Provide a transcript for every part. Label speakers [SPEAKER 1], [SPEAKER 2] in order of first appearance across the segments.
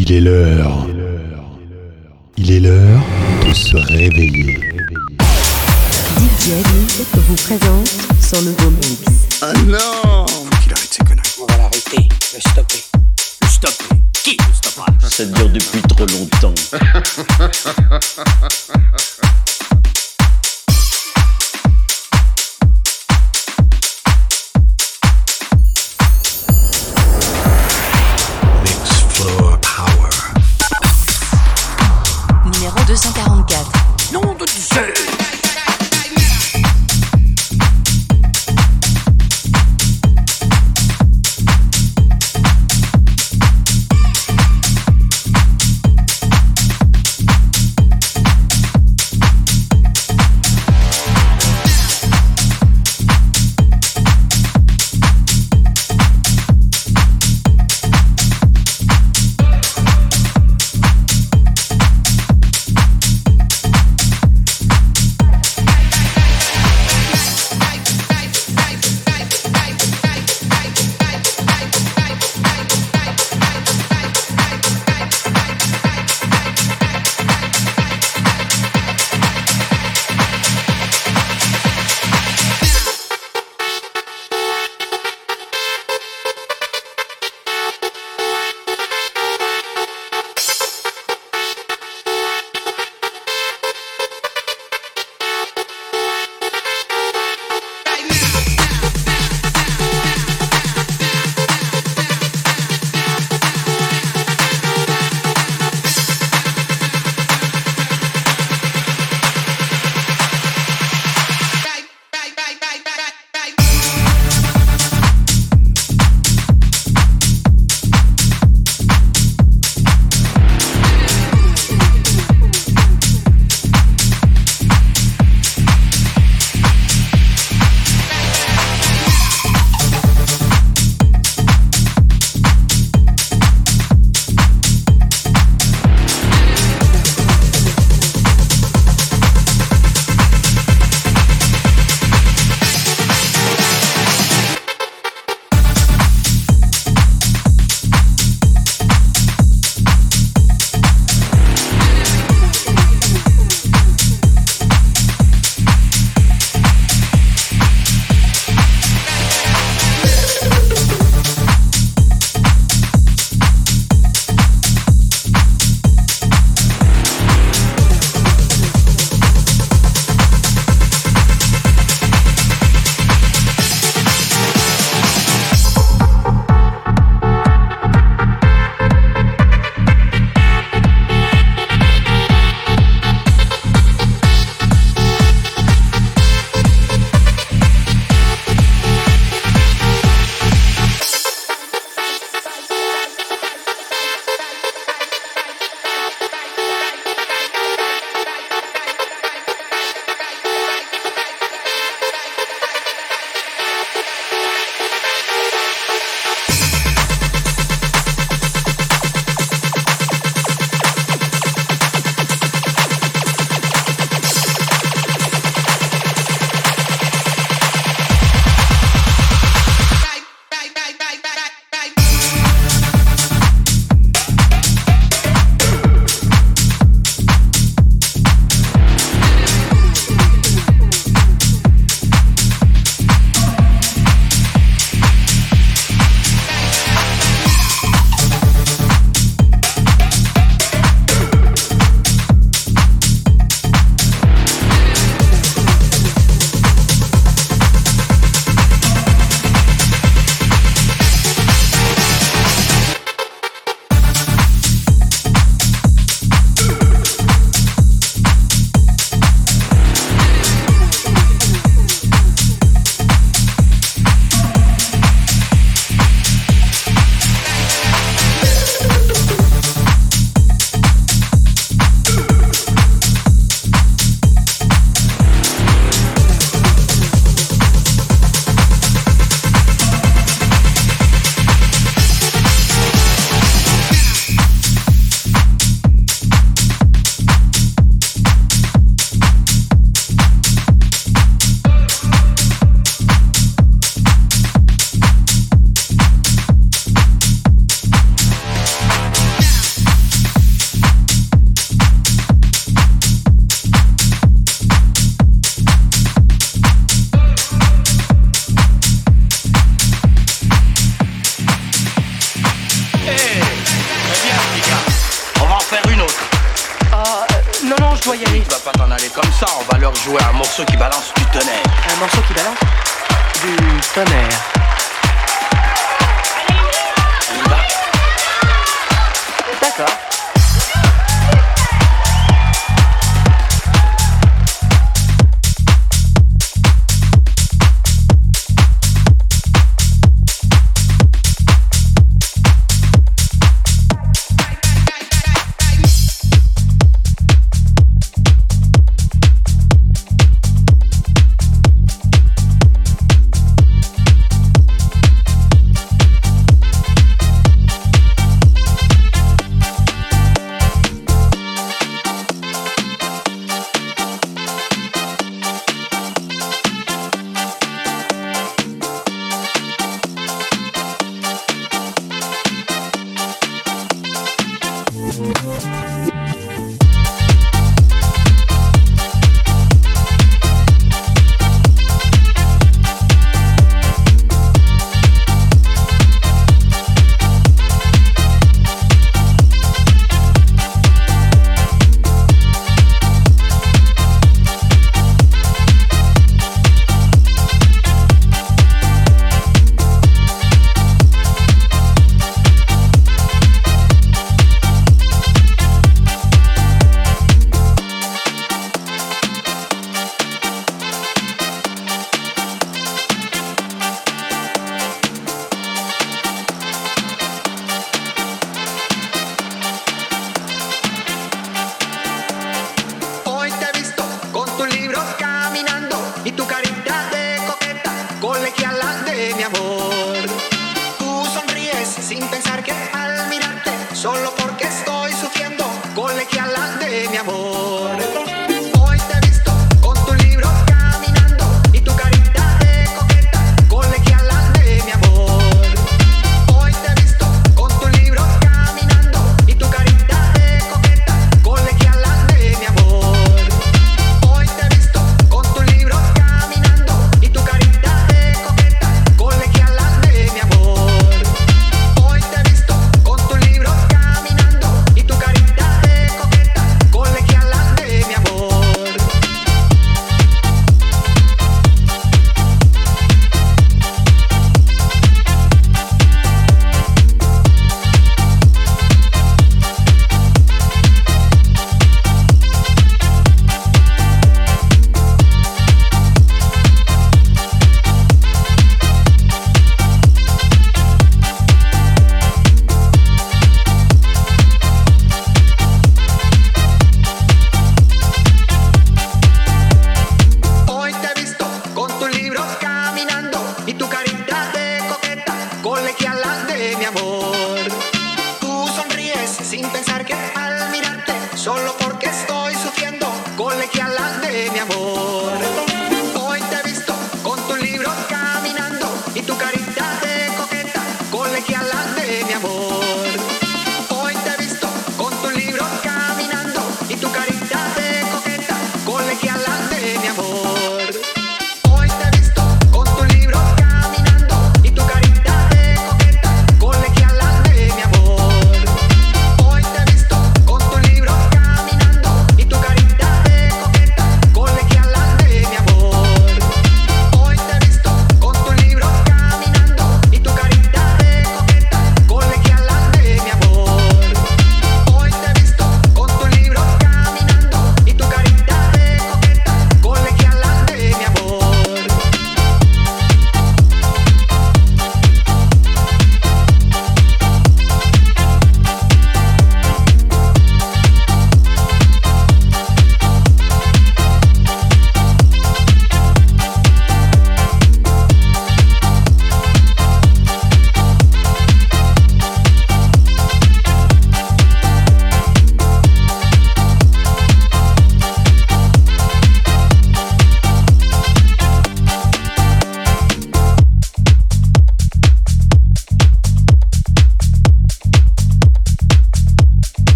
[SPEAKER 1] Il est l'heure. Il est l'heure de se réveiller.
[SPEAKER 2] DJ vous présente son nouveau mix.
[SPEAKER 3] Ah non Faut qu'il arrête ses conneries.
[SPEAKER 4] On va l'arrêter, le stopper.
[SPEAKER 3] Le stopper Qui le stoppera?
[SPEAKER 4] Ça dure depuis trop longtemps.
[SPEAKER 5] 244.
[SPEAKER 3] Nom de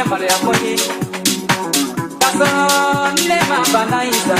[SPEAKER 3] onye mara
[SPEAKER 6] ya
[SPEAKER 7] onye kasọ nne m ịza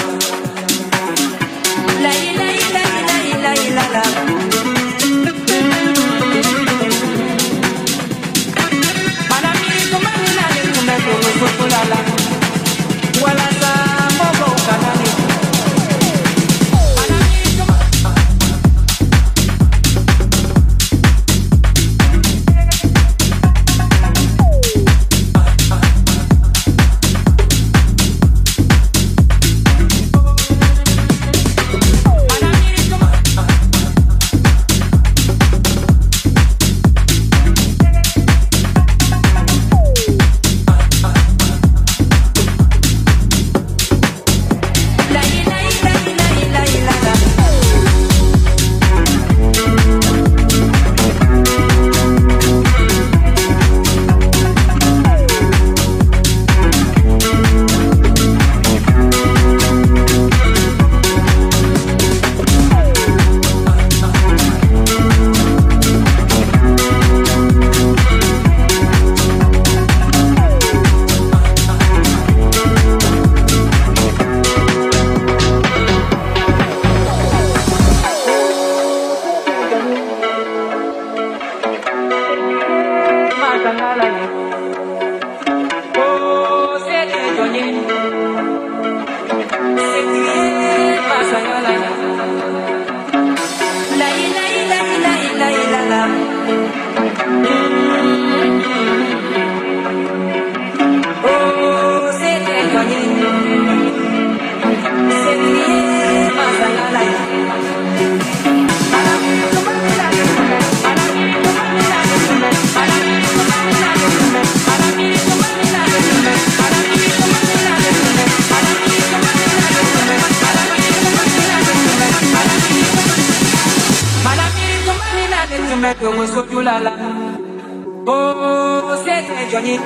[SPEAKER 7] tu you la la. Oh, c'est Johnny.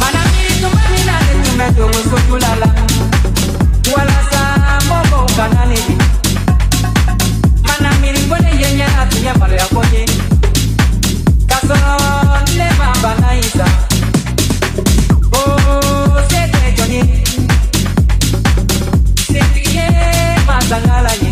[SPEAKER 7] Manami, tu mets la la, tu mets que reçois la la. Voilà ça, mon bon banane. Manami, tu mets yenya, tu
[SPEAKER 8] mets mal à Oh, c'est Johnny.
[SPEAKER 9] C'est bien, ma sangalaya.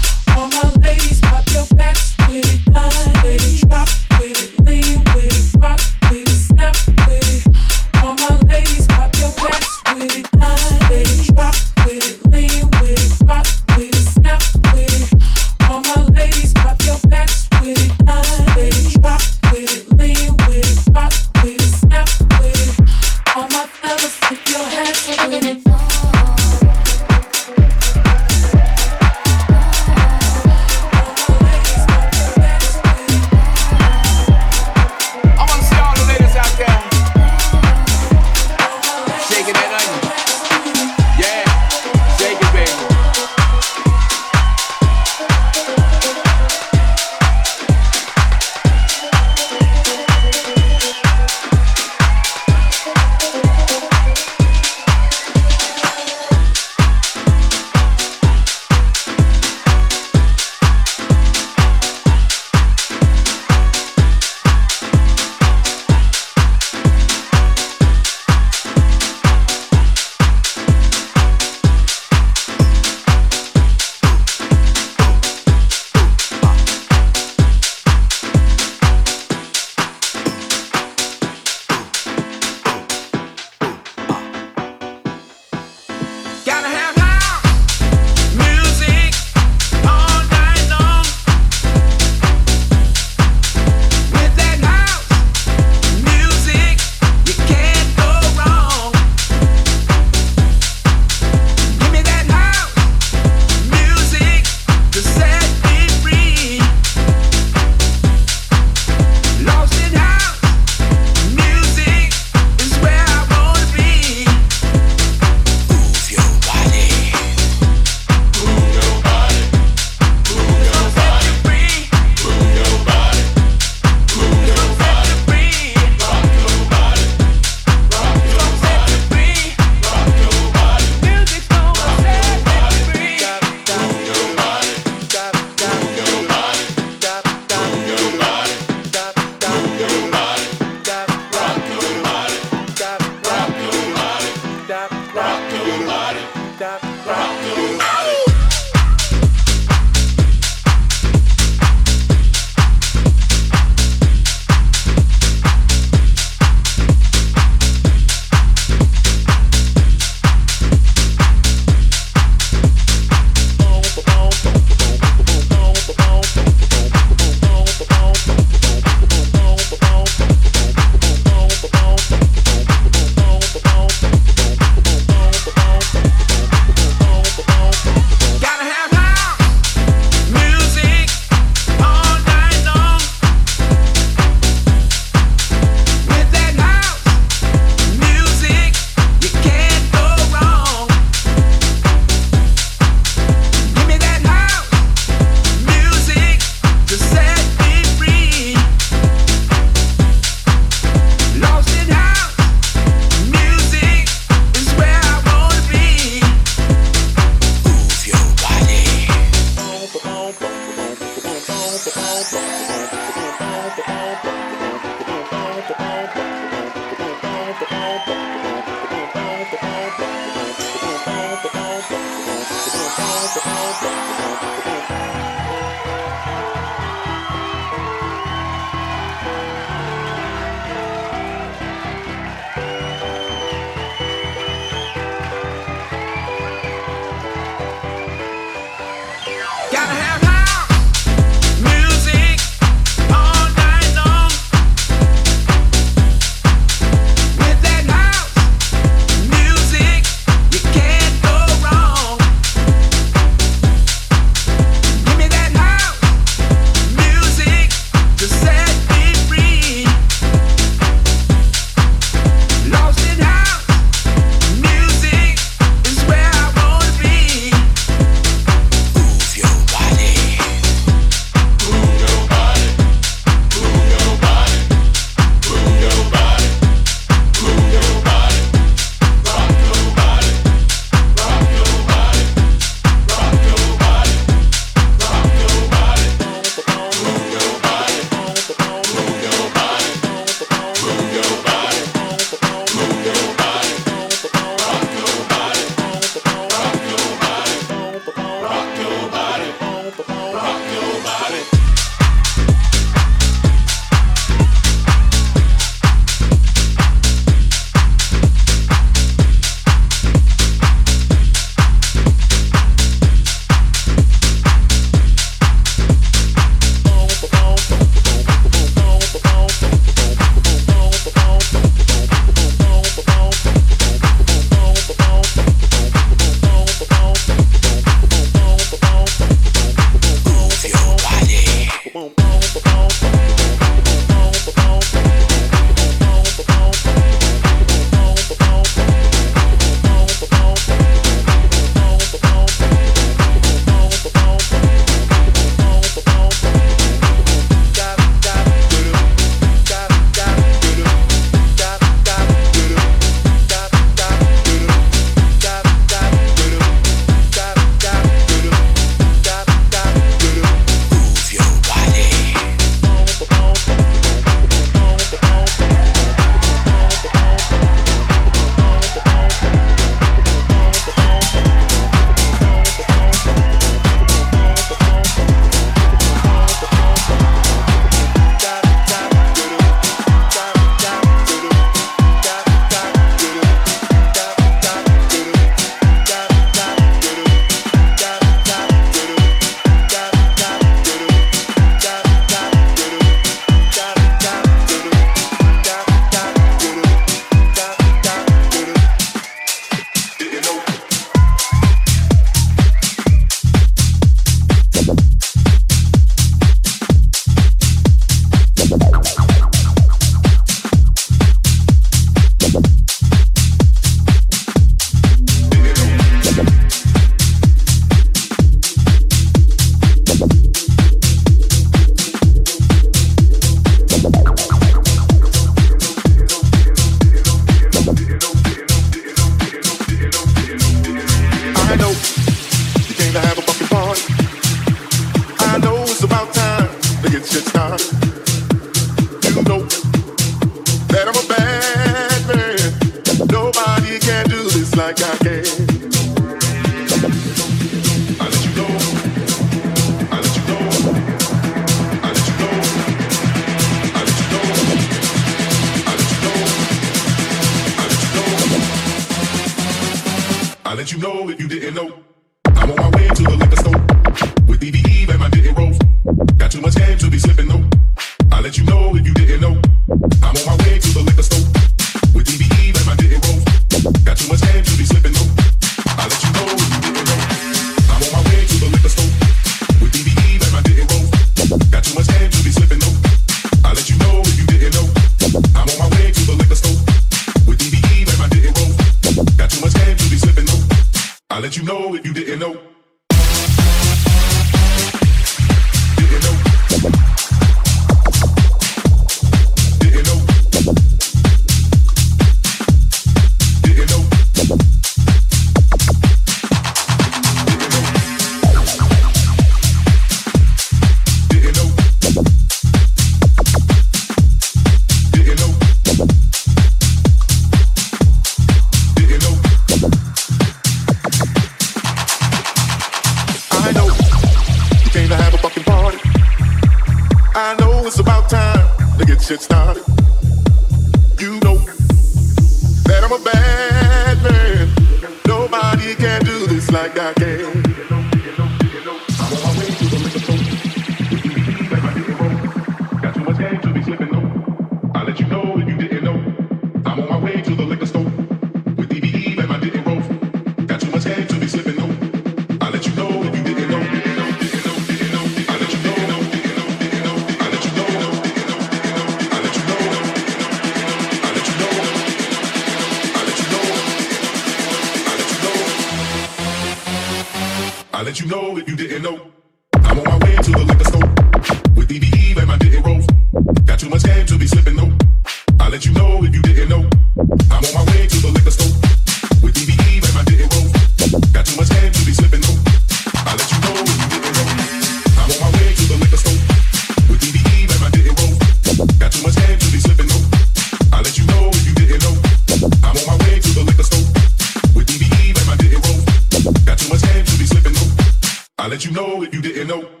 [SPEAKER 9] You know if you didn't know.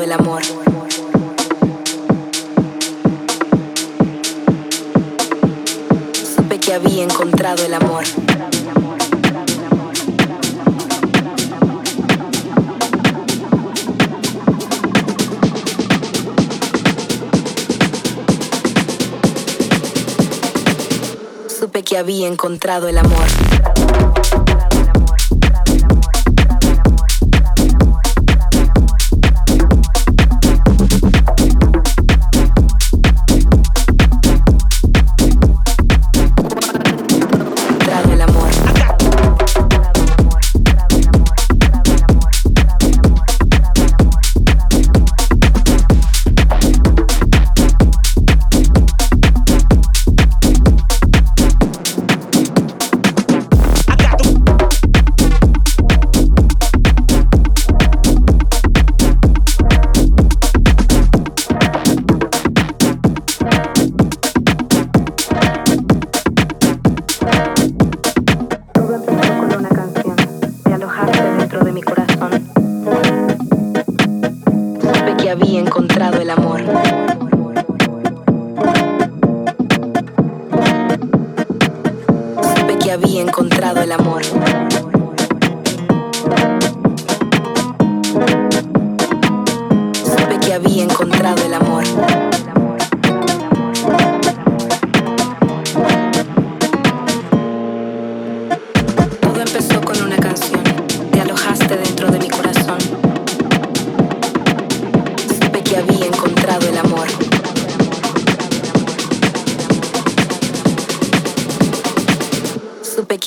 [SPEAKER 10] el amor. Supe que había encontrado el amor. Supe que había encontrado el amor.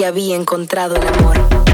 [SPEAKER 11] Había encontrado el amor.